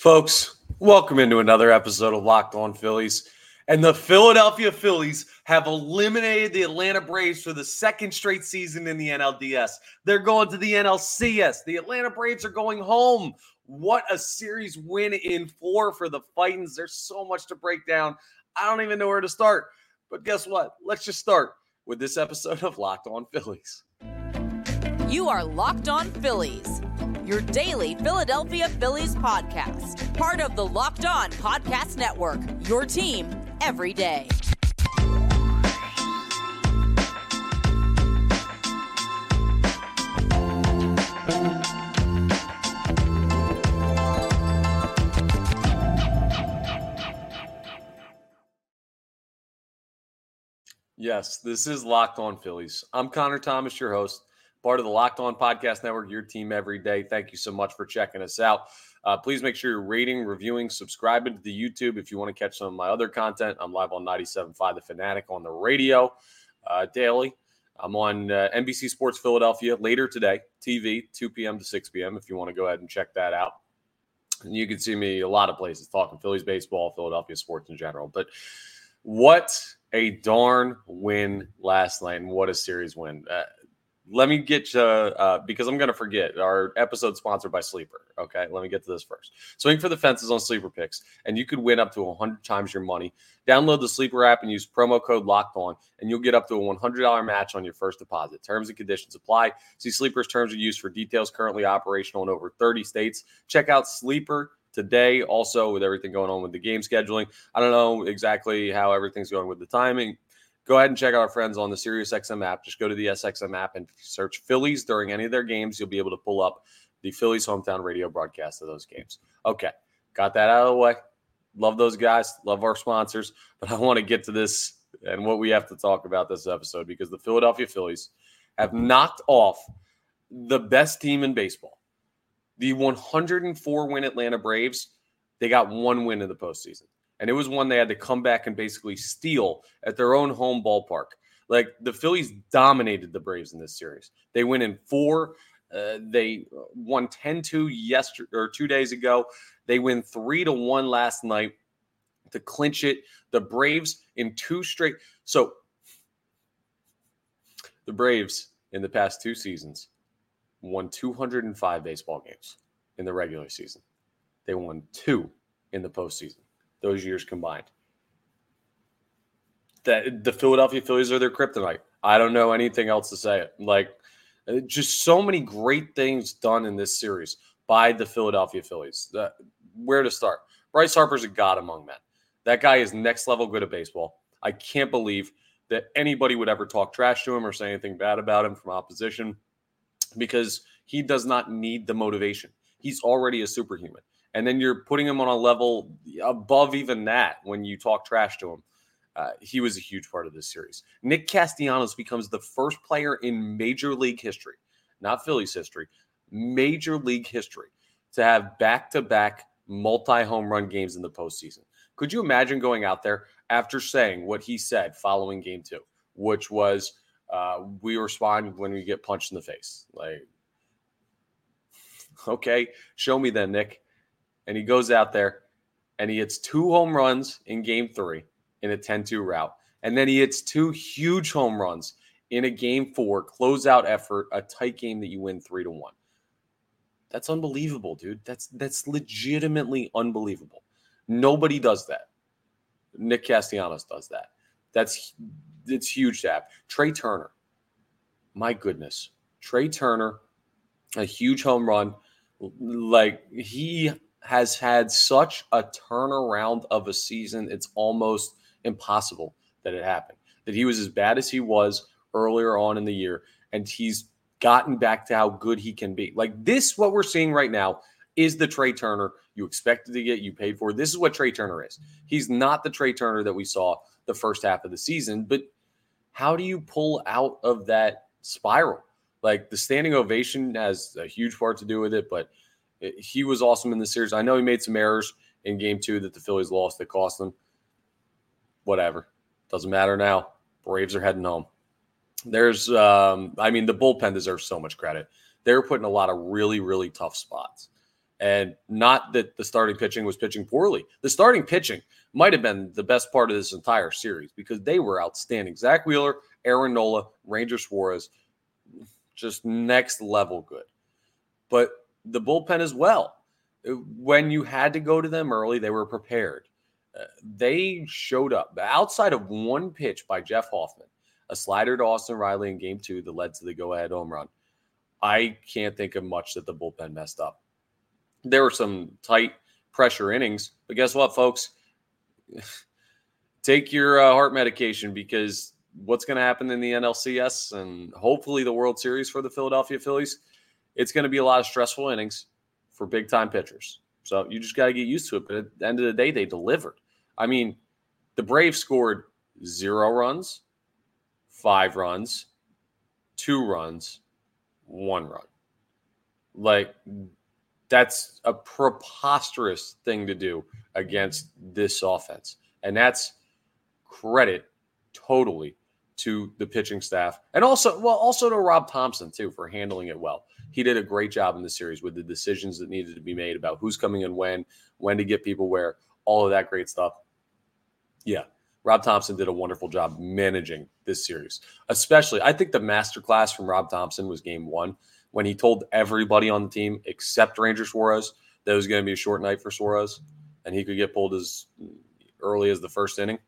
Folks, welcome into another episode of Locked On Phillies. And the Philadelphia Phillies have eliminated the Atlanta Braves for the second straight season in the NLDS. They're going to the NLCS. The Atlanta Braves are going home. What a series win in four for the Fightins. There's so much to break down. I don't even know where to start. But guess what? Let's just start with this episode of Locked On Phillies. You are Locked On Phillies your daily Philadelphia Phillies podcast. Part of the Locked On Podcast Network, your team every day. Yes, this is Locked On Phillies. I'm Connor Thomas, your host part of the Locked On Podcast Network, your team every day. Thank you so much for checking us out. Uh, please make sure you're rating, reviewing, subscribing to the YouTube if you want to catch some of my other content. I'm live on 97.5 The Fanatic on the radio uh, daily. I'm on uh, NBC Sports Philadelphia later today, TV, 2 p.m. to 6 p.m. if you want to go ahead and check that out. And you can see me a lot of places talking Phillies baseball, Philadelphia sports in general. But what a darn win last night and what a series win. Uh, let me get you uh, because I'm going to forget our episode sponsored by Sleeper. Okay, let me get to this first. Swing for the fences on Sleeper picks, and you could win up to 100 times your money. Download the Sleeper app and use promo code Locked On, and you'll get up to a $100 match on your first deposit. Terms and conditions apply. See Sleeper's terms of use for details. Currently operational in over 30 states. Check out Sleeper today. Also, with everything going on with the game scheduling, I don't know exactly how everything's going with the timing go ahead and check out our friends on the SiriusXM app. Just go to the SXM app and search Phillies during any of their games. You'll be able to pull up the Phillies hometown radio broadcast of those games. Okay, got that out of the way. Love those guys, love our sponsors, but I want to get to this and what we have to talk about this episode because the Philadelphia Phillies have knocked off the best team in baseball. The 104 win Atlanta Braves, they got one win in the postseason and it was one they had to come back and basically steal at their own home ballpark. Like the Phillies dominated the Braves in this series. They win in four. Uh, they won 10 2 yesterday or two days ago. They win three to one last night to clinch it. The Braves in two straight. So the Braves in the past two seasons won 205 baseball games in the regular season. They won two in the postseason those years combined. That the Philadelphia Phillies are their kryptonite. I don't know anything else to say it. Like uh, just so many great things done in this series by the Philadelphia Phillies. where to start? Bryce Harper's a god among men. That guy is next level good at baseball. I can't believe that anybody would ever talk trash to him or say anything bad about him from opposition because he does not need the motivation. He's already a superhuman and then you're putting him on a level above even that when you talk trash to him. Uh, he was a huge part of this series. Nick Castellanos becomes the first player in Major League history, not Phillies history, Major League history, to have back to back multi home run games in the postseason. Could you imagine going out there after saying what he said following game two, which was, uh, we respond when we get punched in the face? Like, okay, show me then, Nick and he goes out there and he hits two home runs in game three in a 10 2 route. And then he hits two huge home runs in a game four closeout effort, a tight game that you win three to one. That's unbelievable, dude. That's that's legitimately unbelievable. Nobody does that. Nick Castellanos does that. That's it's huge to have. Trea Turner. My goodness. Trea Turner, a huge home run. Like he has had such a turnaround of a season, it's almost impossible that it happened. That he was as bad as he was earlier on in the year, and he's gotten back to how good he can be. Like this, what we're seeing right now is the Trea Turner you expected to get, you paid for. This is what Trea Turner is. He's not the Trea Turner that we saw the first half of the season, but how do you pull out of that spiral? Like the standing ovation has a huge part to do with it, but he was awesome in the series. I know he made some errors in game two that the Phillies lost that cost them. Whatever. Doesn't matter now. Braves are heading home. There's, um, I mean, the bullpen deserves so much credit. They're put in a lot of really, really tough spots. And not that the starting pitching was pitching poorly. The starting pitching might have been the best part of this entire series because they were outstanding. Zack Wheeler, Aaron Nola, Ranger Suarez, just next level good. But the bullpen as well. When you had to go to them early, they were prepared. Uh, they showed up outside of one pitch by Jeff Hoffman, a slider to Austin Riley in game two that led to the go ahead home run. I can't think of much that the bullpen messed up. There were some tight pressure innings, but guess what, folks? Take your uh, heart medication because what's going to happen in the NLCS and hopefully the World Series for the Philadelphia Phillies, it's going to be a lot of stressful innings for big time pitchers. So you just got to get used to it. But at the end of the day, they delivered. I mean, the Braves scored zero runs, five runs, two runs, one run. Like, that's a preposterous thing to do against this offense. And that's credit totally to the pitching staff and also well also to Rob Thomson, too for handling it well. He did a great job in the series with the decisions that needed to be made about who's coming and when, when to get people where, all of that great stuff. Yeah, Rob Thomson did a wonderful job managing this series. Especially, I think the masterclass from Rob Thomson was game one when he told everybody on the team except Ranger Suarez that it was going to be a short night for Suarez and he could get pulled as early as the first inning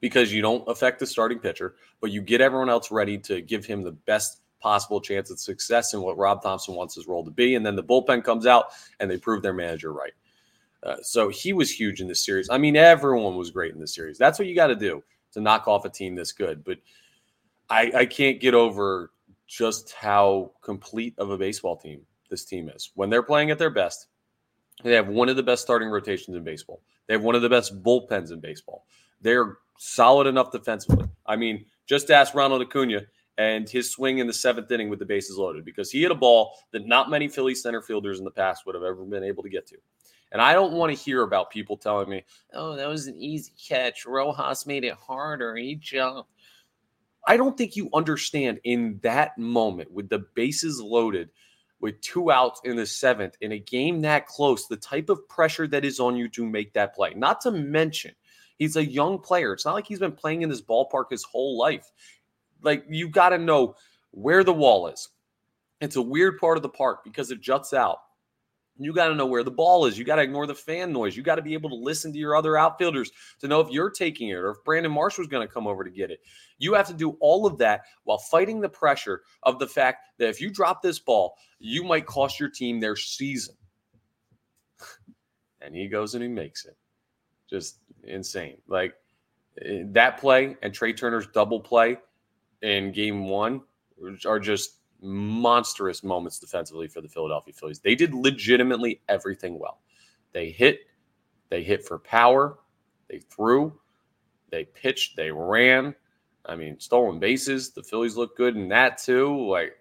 because you don't affect the starting pitcher, but you get everyone else ready to give him the best possible chance at success in what Rob Thomson wants his role to be. And then the bullpen comes out and they prove their manager right. Uh, so he was huge in this series. I mean, everyone was great in this series. That's what you got to do to knock off a team this good. But I, I can't get over just how complete of a baseball team this team is. When they're playing at their best, they have one of the best starting rotations in baseball. They have one of the best bullpens in baseball. They're solid enough defensively. I mean, just ask Ronald Acuna and his swing in the seventh inning with the bases loaded because he hit a ball that not many Philly center fielders in the past would have ever been able to get to. And I don't want to hear about people telling me, oh, that was an easy catch. Rojas made it harder. He jumped. I don't think you understand in that moment with the bases loaded, with two outs in the seventh, in a game that close, the type of pressure that is on you to make that play. Not to mention, he's a young player. It's not like he's been playing in this ballpark his whole life. Like you got to know where the wall is. It's a weird part of the park because it juts out. You got to know where the ball is. You got to ignore the fan noise. You got to be able to listen to your other outfielders to know if you're taking it or if Brandon Marsh was going to come over to get it. You have to do all of that while fighting the pressure of the fact that if you drop this ball, you might cost your team their season. and he goes and he makes it. Just insane. Like eh, that play and Trea Turner's double play in game one are just monstrous moments defensively for the Philadelphia Phillies. They did legitimately everything well. They hit, they hit for power, they threw, they pitched, they ran. I mean, stolen bases. The Phillies look good in that too. Like,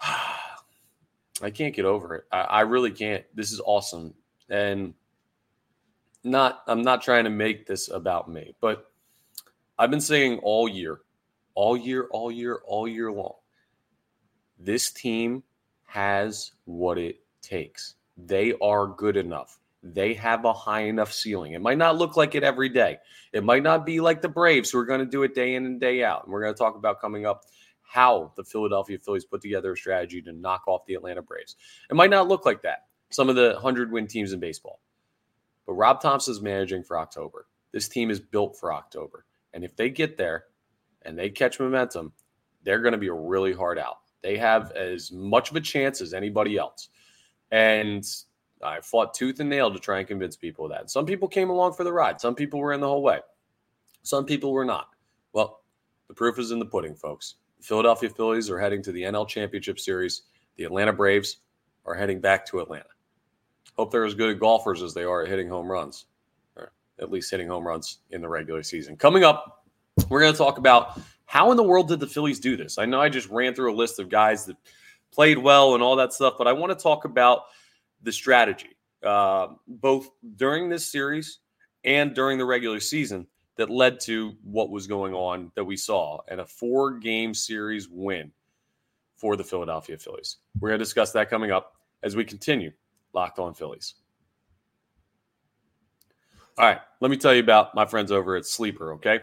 I can't get over it. I, I really can't. This is awesome. And not, I'm not trying to make this about me, but I've been saying all year all year, all year, all year long. This team has what it takes. They are good enough. They have a high enough ceiling. It might not look like it every day. It might not be like the Braves who are going to do it day in and day out. And we're going to talk about coming up how the Philadelphia Phillies put together a strategy to knock off the Atlanta Braves. It might not look like that. Some of the 100 win teams in baseball. But Rob Thomson is managing for October. This team is built for October. And if they get there, and they catch momentum, they're going to be really hard out. They have as much of a chance as anybody else. And I fought tooth and nail to try and convince people of that. Some people came along for the ride. Some people were in the whole way. Some people were not. Well, the proof is in the pudding, folks. The Philadelphia Phillies are heading to the NL Championship Series. The Atlanta Braves are heading back to Atlanta. Hope they're as good at golfers as they are at hitting home runs, or at least hitting home runs in the regular season. Coming up we're going to talk about how in the world did the Phillies do this? I know I just ran through a list of guys that played well and all that stuff, but I want to talk about the strategy, uh, both during this series and during the regular season, that led to what was going on that we saw and a four game series win for the Philadelphia Phillies. We're going to discuss that coming up. as we continue Locked On Phillies. All right, let me tell you about my friends over at Sleeper, okay?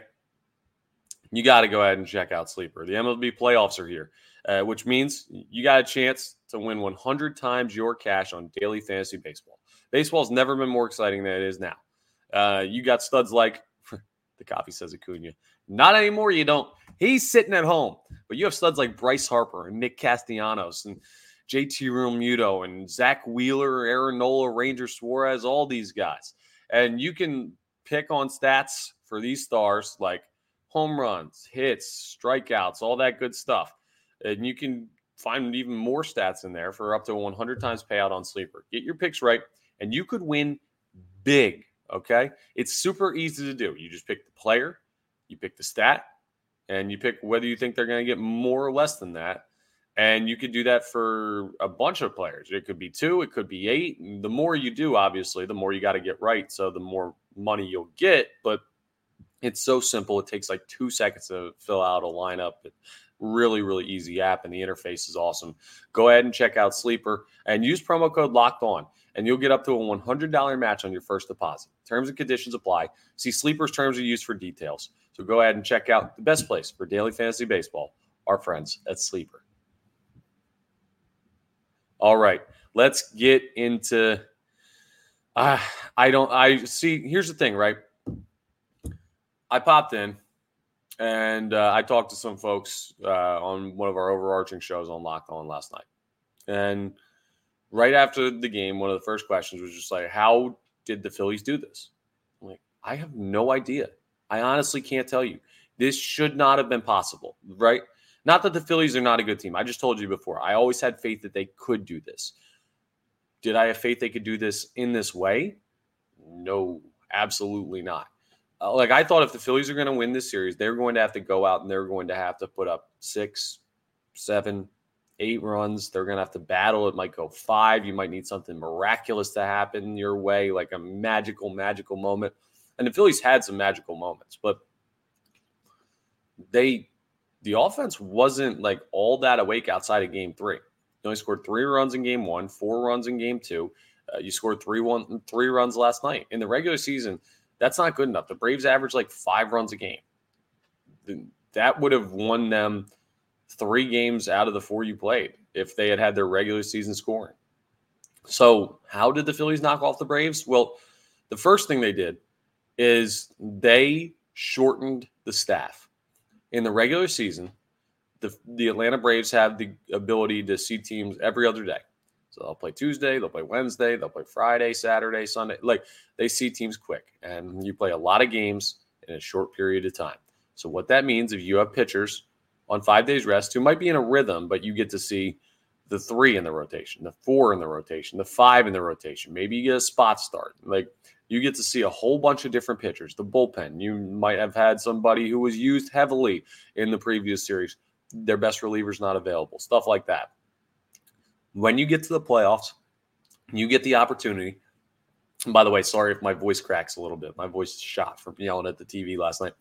You got to go ahead and check out Sleeper. The MLB playoffs are here, uh, which means you got a chance to win 100 times your cash on daily fantasy baseball. Baseball's never been more exciting than it is now. Uh, you got studs like the coffee says Acuna. Not anymore, you don't. He's sitting at home. But you have studs like Bryce Harper and Nick Castellanos and JT Realmuto and Zack Wheeler, Aaron Nola, Ranger Suarez, all these guys. And you can pick on stats for these stars like home runs, hits, strikeouts, all that good stuff. And you can find even more stats in there for up to 100 times payout on sleeper. Get your picks right, and you could win big. Okay. It's super easy to do. You just pick the player, you pick the stat, and you pick whether you think they're going to get more or less than that. And you could do that for a bunch of players. It could be two, it could be eight. The more you do, obviously, the more you got to get right. So the more money you'll get. But it's so simple. It takes like two seconds to fill out a lineup. Really, really easy app, and the interface is awesome. Go ahead and check out Sleeper and use promo code Locked On, and you'll get up to a $100 match on your first deposit. Terms and conditions apply. See Sleeper's terms of use for details. So go ahead and check out the best place for daily fantasy baseball, our friends at Sleeper. All right, let's get into. Uh, I don't. I see. Here's the thing, right? I popped in and uh, I talked to some folks uh, on one of our overarching shows on Locked On last night. And right after the game, one of the first questions was just like, How did the Phillies do this? I'm like, I have no idea. I honestly can't tell you. This should not have been possible, right? Not that the Phillies are not a good team. I just told you before. I always had faith that they could do this. Did I have faith they could do this in this way? No, absolutely not. Uh, like I thought if the Phillies are going to win this series, they're going to have to go out and they're going to have to put up six, seven, eight runs. They're going to have to battle. It might go five. You might need something miraculous to happen your way, like a magical, magical moment. And the Phillies had some magical moments, but they, the offense wasn't like all that awake outside of game three. You only scored three runs in game one, four runs in game two. Uh, you scored three one three runs last night in the regular season. That's not good enough. The Braves average like five runs a game. That would have won them three games out of the four you played if they had had their regular season scoring. So, how did the Phillies knock off the Braves? Well, the first thing they did is they shortened the staff. In the regular season, the, the Atlanta Braves have the ability to see teams every other day. So they'll play Tuesday, they'll play Wednesday, they'll play Friday, Saturday, Sunday. Like they see teams quick, and you play a lot of games in a short period of time. So what that means, if you have pitchers on five days rest who might be in a rhythm, but you get to see the three in the rotation, the four in the rotation, the five in the rotation. Maybe you get a spot start. Like you get to see a whole bunch of different pitchers. The bullpen, you might have had somebody who was used heavily in the previous series. Their best relievers not available, stuff like that when you get to the playoffs, you get the opportunity. And by the way, sorry if my voice cracks a little bit. My voice is shot from yelling at the TV last night.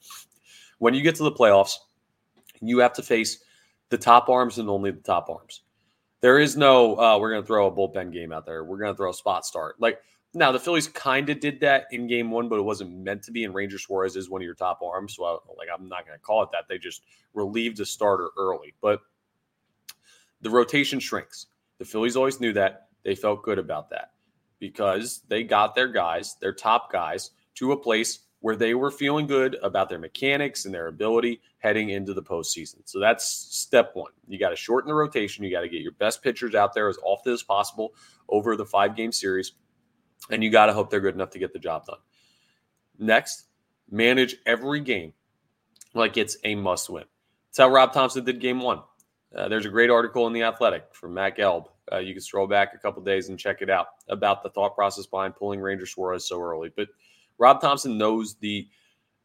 When you get to the playoffs, you have to face the top arms and only the top arms. There is no, uh, we're going to throw a bullpen game out there. We're going to throw a spot start. Like, now the Phillies kind of did that in game one, but it wasn't meant to be. And Ranger Suarez is one of your top arms. So, I, like, I'm not going to call it that. They just relieved the starter early. But the rotation shrinks. The Phillies always knew that. They felt good about that because they got their guys, their top guys, to a place where they were feeling good about their mechanics and their ability heading into the postseason. So that's step one. You got to shorten the rotation. You got to get your best pitchers out there as often as possible over the five game series. And you got to hope they're good enough to get the job done. Next, manage every game like it's a must win. That's how Rob Thomson did game one. Uh, there's a great article in The Athletic from Matt Gelb. Uh, you can scroll back a couple days and check it out about the thought process behind pulling Ranger Suarez so early. But Rob Thomson knows the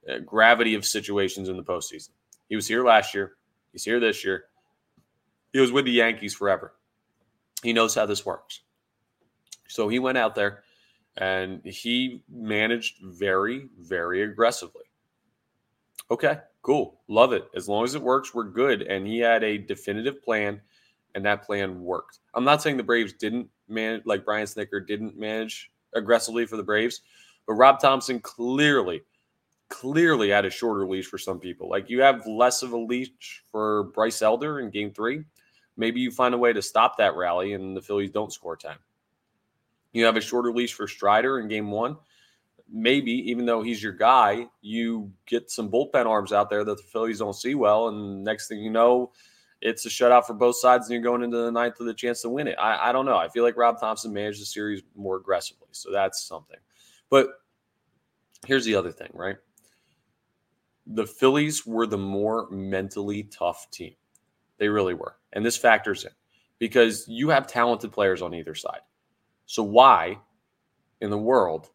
uh, gravity of situations in the postseason. He was here last year. He's here this year. He was with the Yankees forever. He knows how this works. So he went out there and he managed very, very aggressively. Okay, cool. Love it. As long as it works, we're good. And he had a definitive plan and that plan worked. I'm not saying the Braves didn't manage, like Brian Snitker didn't manage aggressively for the Braves, but Rob Thomson clearly, clearly had a shorter leash for some people. Like you have less of a leash for Bryce Elder in game three. Maybe you find a way to stop that rally and the Phillies don't score 10. You have a shorter leash for Strider in game one. Maybe, even though he's your guy, you get some bullpen arms out there that the Phillies don't see well. And next thing you know, it's a shutout for both sides, and you're going into the ninth with a chance to win it. I, I don't know. I feel like Rob Thomson managed the series more aggressively. So that's something. But here's the other thing, right? The Phillies were the more mentally tough team. They really were. And this factors in because you have talented players on either side. So why in the world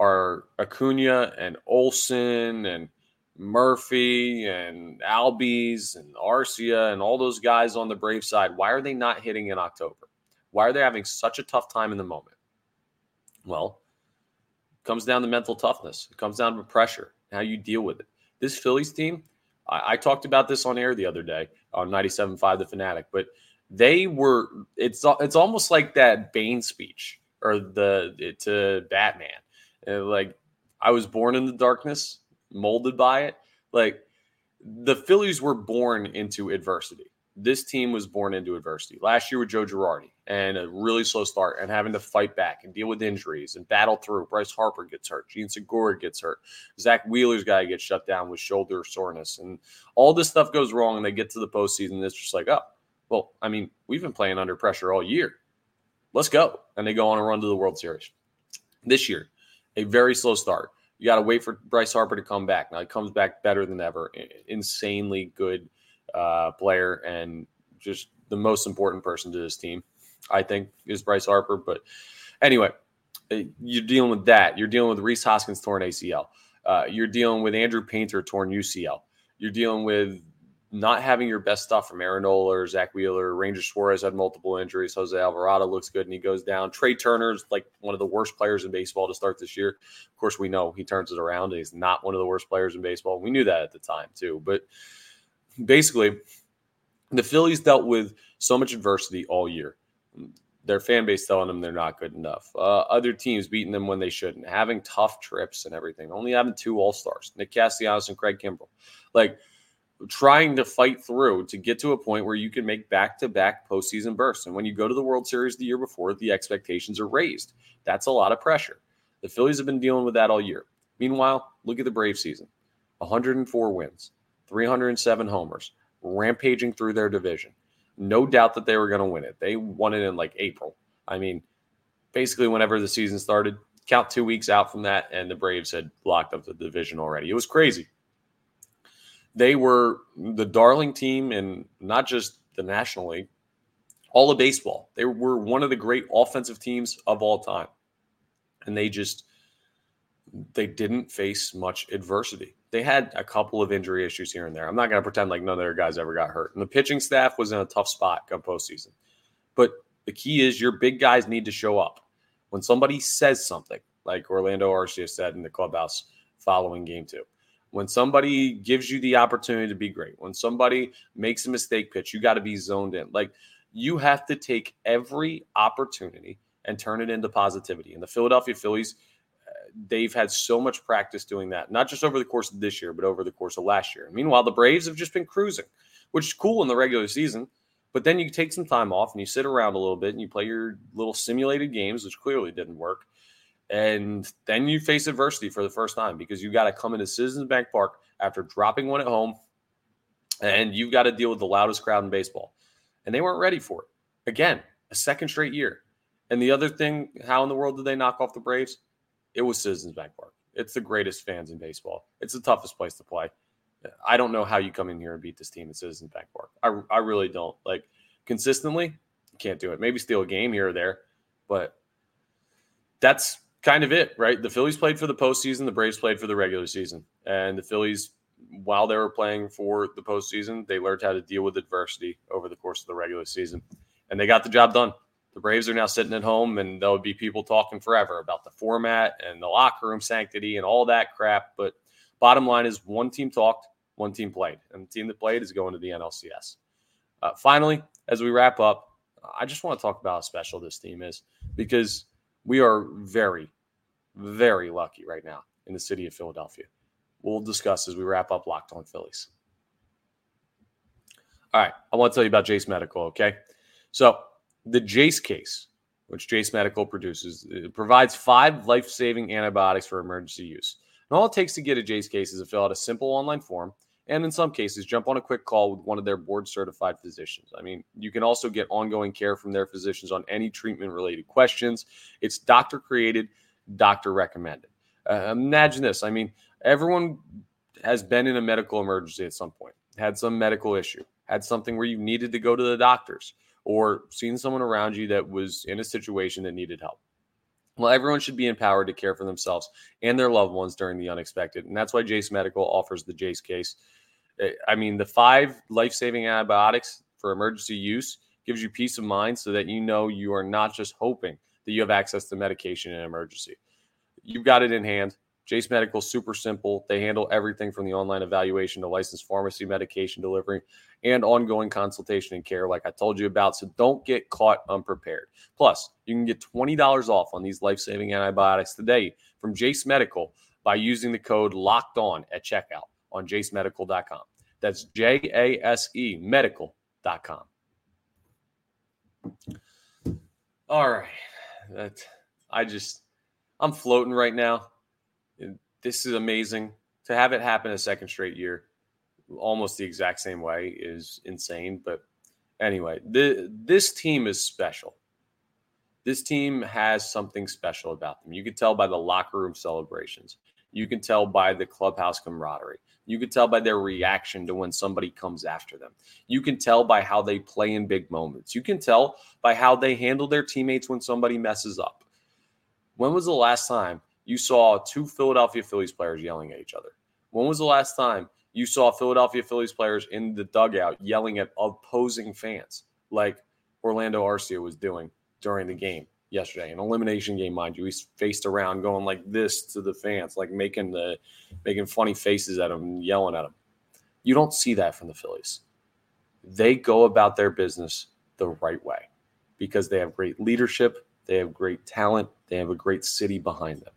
are Acuna and Olson and Murphy and Albies and Arcia and all those guys on the Brave side, why are they not hitting in October? Why are they having such a tough time in the moment? Well, it comes down to mental toughness. It comes down to pressure, how you deal with it. This Phillies team, I, I talked about this on air the other day on 97.5 The Fanatic, but they were it's it's almost like that Bane speech or the to Batman. Uh, like I was born in the darkness, molded by it. Like the Phillies were born into adversity. This team was born into adversity. Last year with Joe Girardi and a really slow start and having to fight back and deal with injuries and battle through. Bryce Harper gets hurt. Jean Segura gets hurt. Zack Wheeler's guy gets shut down with shoulder soreness. And all this stuff goes wrong and they get to the postseason. And it's just like, oh, well, I mean, we've been playing under pressure all year. Let's go. And they go on a run to the World Series. This year, a very slow start. You got to wait for Bryce Harper to come back. Now he comes back better than ever. Insanely good uh, player and just the most important person to this team, I think, is Bryce Harper. But anyway, uh, you're dealing with that. You're dealing with Rhys Hoskins torn ACL. Uh, you're dealing with Andrew Painter torn UCL. You're dealing with not having your best stuff from Aaron Nola or Zack Wheeler. Ranger Suarez had multiple injuries. Jose Alvarado looks good and he goes down. Trea Turner's like one of the worst players in baseball to start this year. Of course, we know he turns it around and he's not one of the worst players in baseball. We knew that at the time too. But basically, the Phillies dealt with so much adversity all year. Their fan base telling them they're not good enough. Uh, other teams beating them when they shouldn't. Having tough trips and everything. Only having two All Stars, Nick Castellanos and Craig Kimbrel. Like trying to fight through to get to a point where you can make back to back postseason bursts. And when you go to the World Series the year before, the expectations are raised. That's a lot of pressure. The Phillies have been dealing with that all year. Meanwhile, look at the Brave season 104 wins, 307 homers, rampaging through their division. No doubt that they were going to win it. They won it in like April. I mean, basically, whenever the season started, count two weeks out from that, and the Braves had locked up the division already. It was crazy they were the darling team in not just the National League, all of baseball. They were one of the great offensive teams of all time. And they just they didn't face much adversity. They had a couple of injury issues here and there. I'm not going to pretend like none of their guys ever got hurt. And the pitching staff was in a tough spot come postseason. But the key is your big guys need to show up. When somebody says something, like Orlando Arcia said in the clubhouse following game two, when somebody gives you the opportunity to be great, when somebody makes a mistake pitch, you got to be zoned in. Like you have to take every opportunity and turn it into positivity. And the Philadelphia Phillies, uh, they've had so much practice doing that, not just over the course of this year, but over the course of last year. Meanwhile, the Braves have just been cruising, which is cool in the regular season. But then you take some time off and you sit around a little bit and you play your little simulated games, which clearly didn't work. And then you face adversity for the first time because you got to come into Citizens Bank Park after dropping one at home, and you've got to deal with the loudest crowd in baseball. And they weren't ready for it. Again, a second straight year. And the other thing, how in the world did they knock off the Braves? It was Citizens Bank Park. It's the greatest fans in baseball. It's the toughest place to play. I don't know how you come in here and beat this team at Citizens Bank Park. I, I really don't. Like consistently, can't do it. Maybe steal a game here or there, but that's kind of it, right? The Phillies played for the postseason, the Braves played for the regular season. And the Phillies, while they were playing for the postseason, they learned how to deal with adversity over the course of the regular season. And they got the job done. The Braves are now sitting at home, and there'll be people talking forever about the format and the locker room sanctity and all that crap. But bottom line is one team talked, one team played. And the team that played is going to the NLCS. Uh, finally, as we wrap up, I just want to talk about how special this team is because we are very, very lucky right now in the city of Philadelphia. We'll discuss as we wrap up Locked On Phillies. All right, I want to tell you about Jase Medical, okay? So, the Jase case, which Jase Medical produces, provides five life saving antibiotics for emergency use. And all it takes to get a Jase case is to fill out a simple online form and in some cases jump on a quick call with one of their board certified physicians. I mean, you can also get ongoing care from their physicians on any treatment related questions. It's doctor created, doctor recommended. Uh, imagine this. I mean, everyone has been in a medical emergency at some point, had some medical issue, had something where you needed to go to the doctors, or seen someone around you that was in a situation that needed help. Well, everyone should be empowered to care for themselves and their loved ones during the unexpected. And that's why Jase Medical offers the Jase case. Eh, I mean, the five life saving antibiotics for emergency use gives you peace of mind so that you know you are not just hoping that you have access to medication in emergency. You've got it in hand. Jase Medical, super simple. They handle everything from the online evaluation to licensed pharmacy medication delivery and ongoing consultation and care, like I told you about. So don't get caught unprepared. Plus, you can get $20 off on these life saving antibiotics today from Jase Medical by using the code locked on at checkout on jasemedical.com. That's J A S E medical.com. All right. That I just I'm floating right now. This is amazing. To have it happen a second straight year, almost the exact same way, is insane. But anyway, the, this team is special. This team has something special about them. You could tell by the locker room celebrations. You can tell by the clubhouse camaraderie. You can tell by their reaction to when somebody comes after them. You can tell by how they play in big moments. You can tell by how they handle their teammates when somebody messes up. When was the last time you saw two Philadelphia Phillies players yelling at each other? When was the last time you saw Philadelphia Phillies players in the dugout yelling at opposing fans like Orlando Arcia was doing during the game yesterday? An elimination game, mind you. He's faced around going like this to the fans, like making the making funny faces at and yelling at them. You don't see that from the Phillies. They go about their business the right way because they have great leadership, they have great talent, they have a great city behind them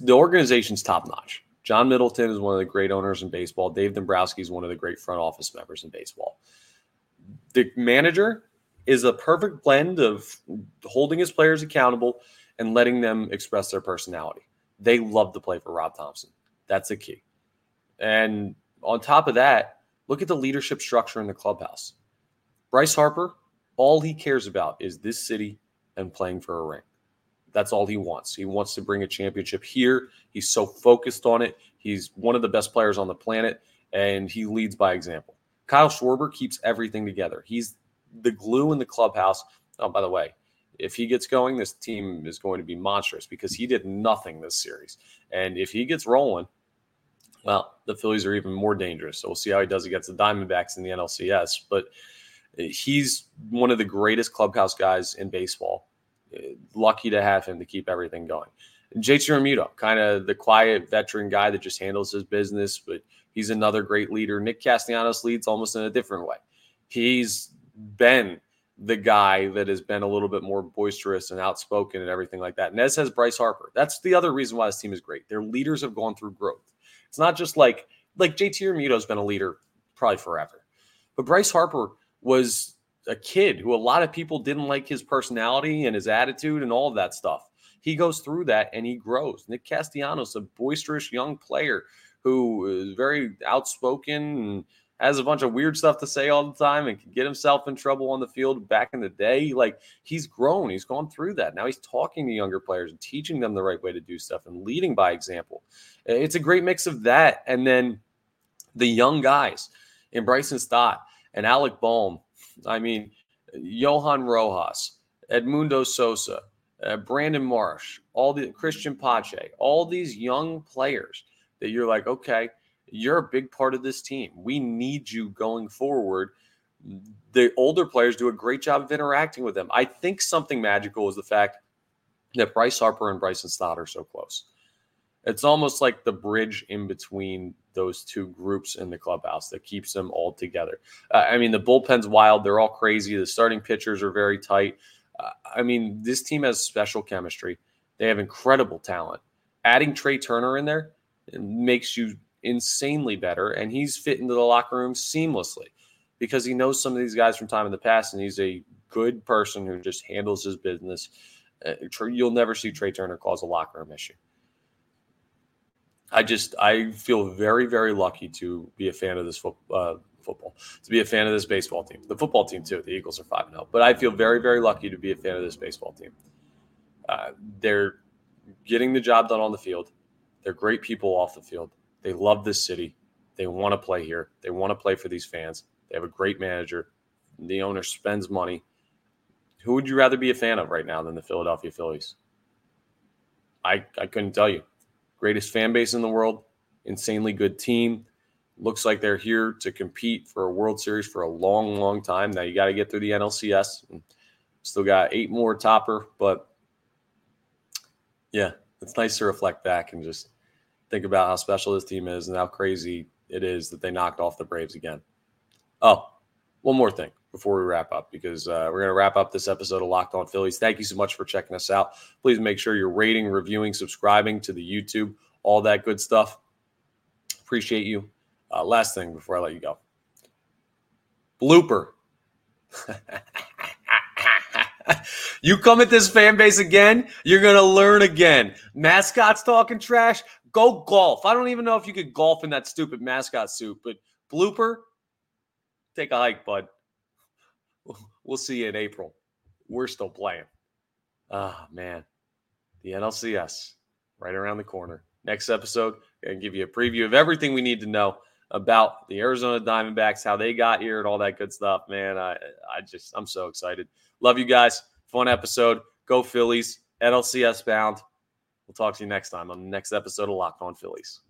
the organization's top notch. John Middleton is one of the great owners in baseball. Dave Dombrowski is one of the great front office members in baseball. The manager is a perfect blend of holding his players accountable and letting them express their personality. They love to play for Rob Thomson. That's the key. And on top of that, look at the leadership structure in the clubhouse. Bryce Harper, all he cares about is this city and playing for a ring. That's all he wants. He wants to bring a championship here. He's so focused on it. He's one of the best players on the planet, and he leads by example. Kyle Schwarber keeps everything together. He's the glue in the clubhouse. Oh, by the way, if he gets going, this team is going to be monstrous because he did nothing this series. And if he gets rolling, well, the Phillies are even more dangerous. So we'll see how he does against the Diamondbacks in the NLCS. But he's one of the greatest clubhouse guys in baseball lucky to have him to keep everything going. JT Realmuto, kind of the quiet veteran guy that just handles his business, but he's another great leader. Nick Castellanos leads almost in a different way. He's been the guy that has been a little bit more boisterous and outspoken and everything like that. And as has Bryce Harper. That's the other reason why this team is great. Their leaders have gone through growth. It's not just like like JT Realmuto's been a leader probably forever. But Bryce Harper was a kid who a lot of people didn't like his personality and his attitude and all of that stuff. He goes through that and he grows. Nick Castellanos, a boisterous young player who is very outspoken and has a bunch of weird stuff to say all the time and can get himself in trouble on the field back in the day. Like he's grown, he's gone through that. Now he's talking to younger players and teaching them the right way to do stuff and leading by example. It's a great mix of that. And then the young guys in Bryson Stott and Alec Bohm I mean, Johan Rojas, Edmundo Sosa, uh, Brandon Marsh, all the Christian Pache, all these young players that you're like, okay, you're a big part of this team. We need you going forward. The older players do a great job of interacting with them. I think something magical is the fact that Bryce Harper and Bryson Stott are so close. It's almost like the bridge in between those two groups in the clubhouse that keeps them all together. Uh, I mean, the bullpen's wild. They're all crazy. The starting pitchers are very tight. Uh, I mean, this team has special chemistry. They have incredible talent. Adding Trea Turner in there makes you insanely better, and he's fit into the locker room seamlessly because he knows some of these guys from time in the past, and he's a good person who just handles his business. Uh, you'll never see Trea Turner cause a locker room issue. I just I feel very very lucky to be a fan of this fo- uh, football, to be a fan of this baseball team, the football team too. The Eagles are five and zero, but I feel very very lucky to be a fan of this baseball team. Uh, they're getting the job done on the field. They're great people off the field. They love this city. They want to play here. They want to play for these fans. They have a great manager. The owner spends money. Who would you rather be a fan of right now than the Philadelphia Phillies? I, I couldn't tell you. Greatest fan base in the world, insanely good team. Looks like they're here to compete for a World Series for a long, long time. Now you got to get through the NLCS. Still got eight more topper, but yeah, it's nice to reflect back and just think about how special this team is and how crazy it is that they knocked off the Braves again. Oh, one more thing before we wrap up because uh, we're going to wrap up this episode of Locked On Phillies. Thank you so much for checking us out. Please make sure you're rating, reviewing, subscribing to the YouTube, all that good stuff. Appreciate you. Uh, last thing before I let you go blooper. you come at this fan base again, you're going to learn again. Mascots talking trash, go golf. I don't even know if you could golf in that stupid mascot suit, but blooper, take a hike, bud. We'll see you in April. We're still playing. Ah, oh, man. The NLCS right around the corner. Next episode, and give you a preview of everything we need to know about the Arizona Diamondbacks, how they got here, and all that good stuff. Man, I, I just, I'm so excited. Love you guys. Fun episode. Go Phillies. NLCS bound. We'll talk to you next time on the next episode of Locked On Phillies.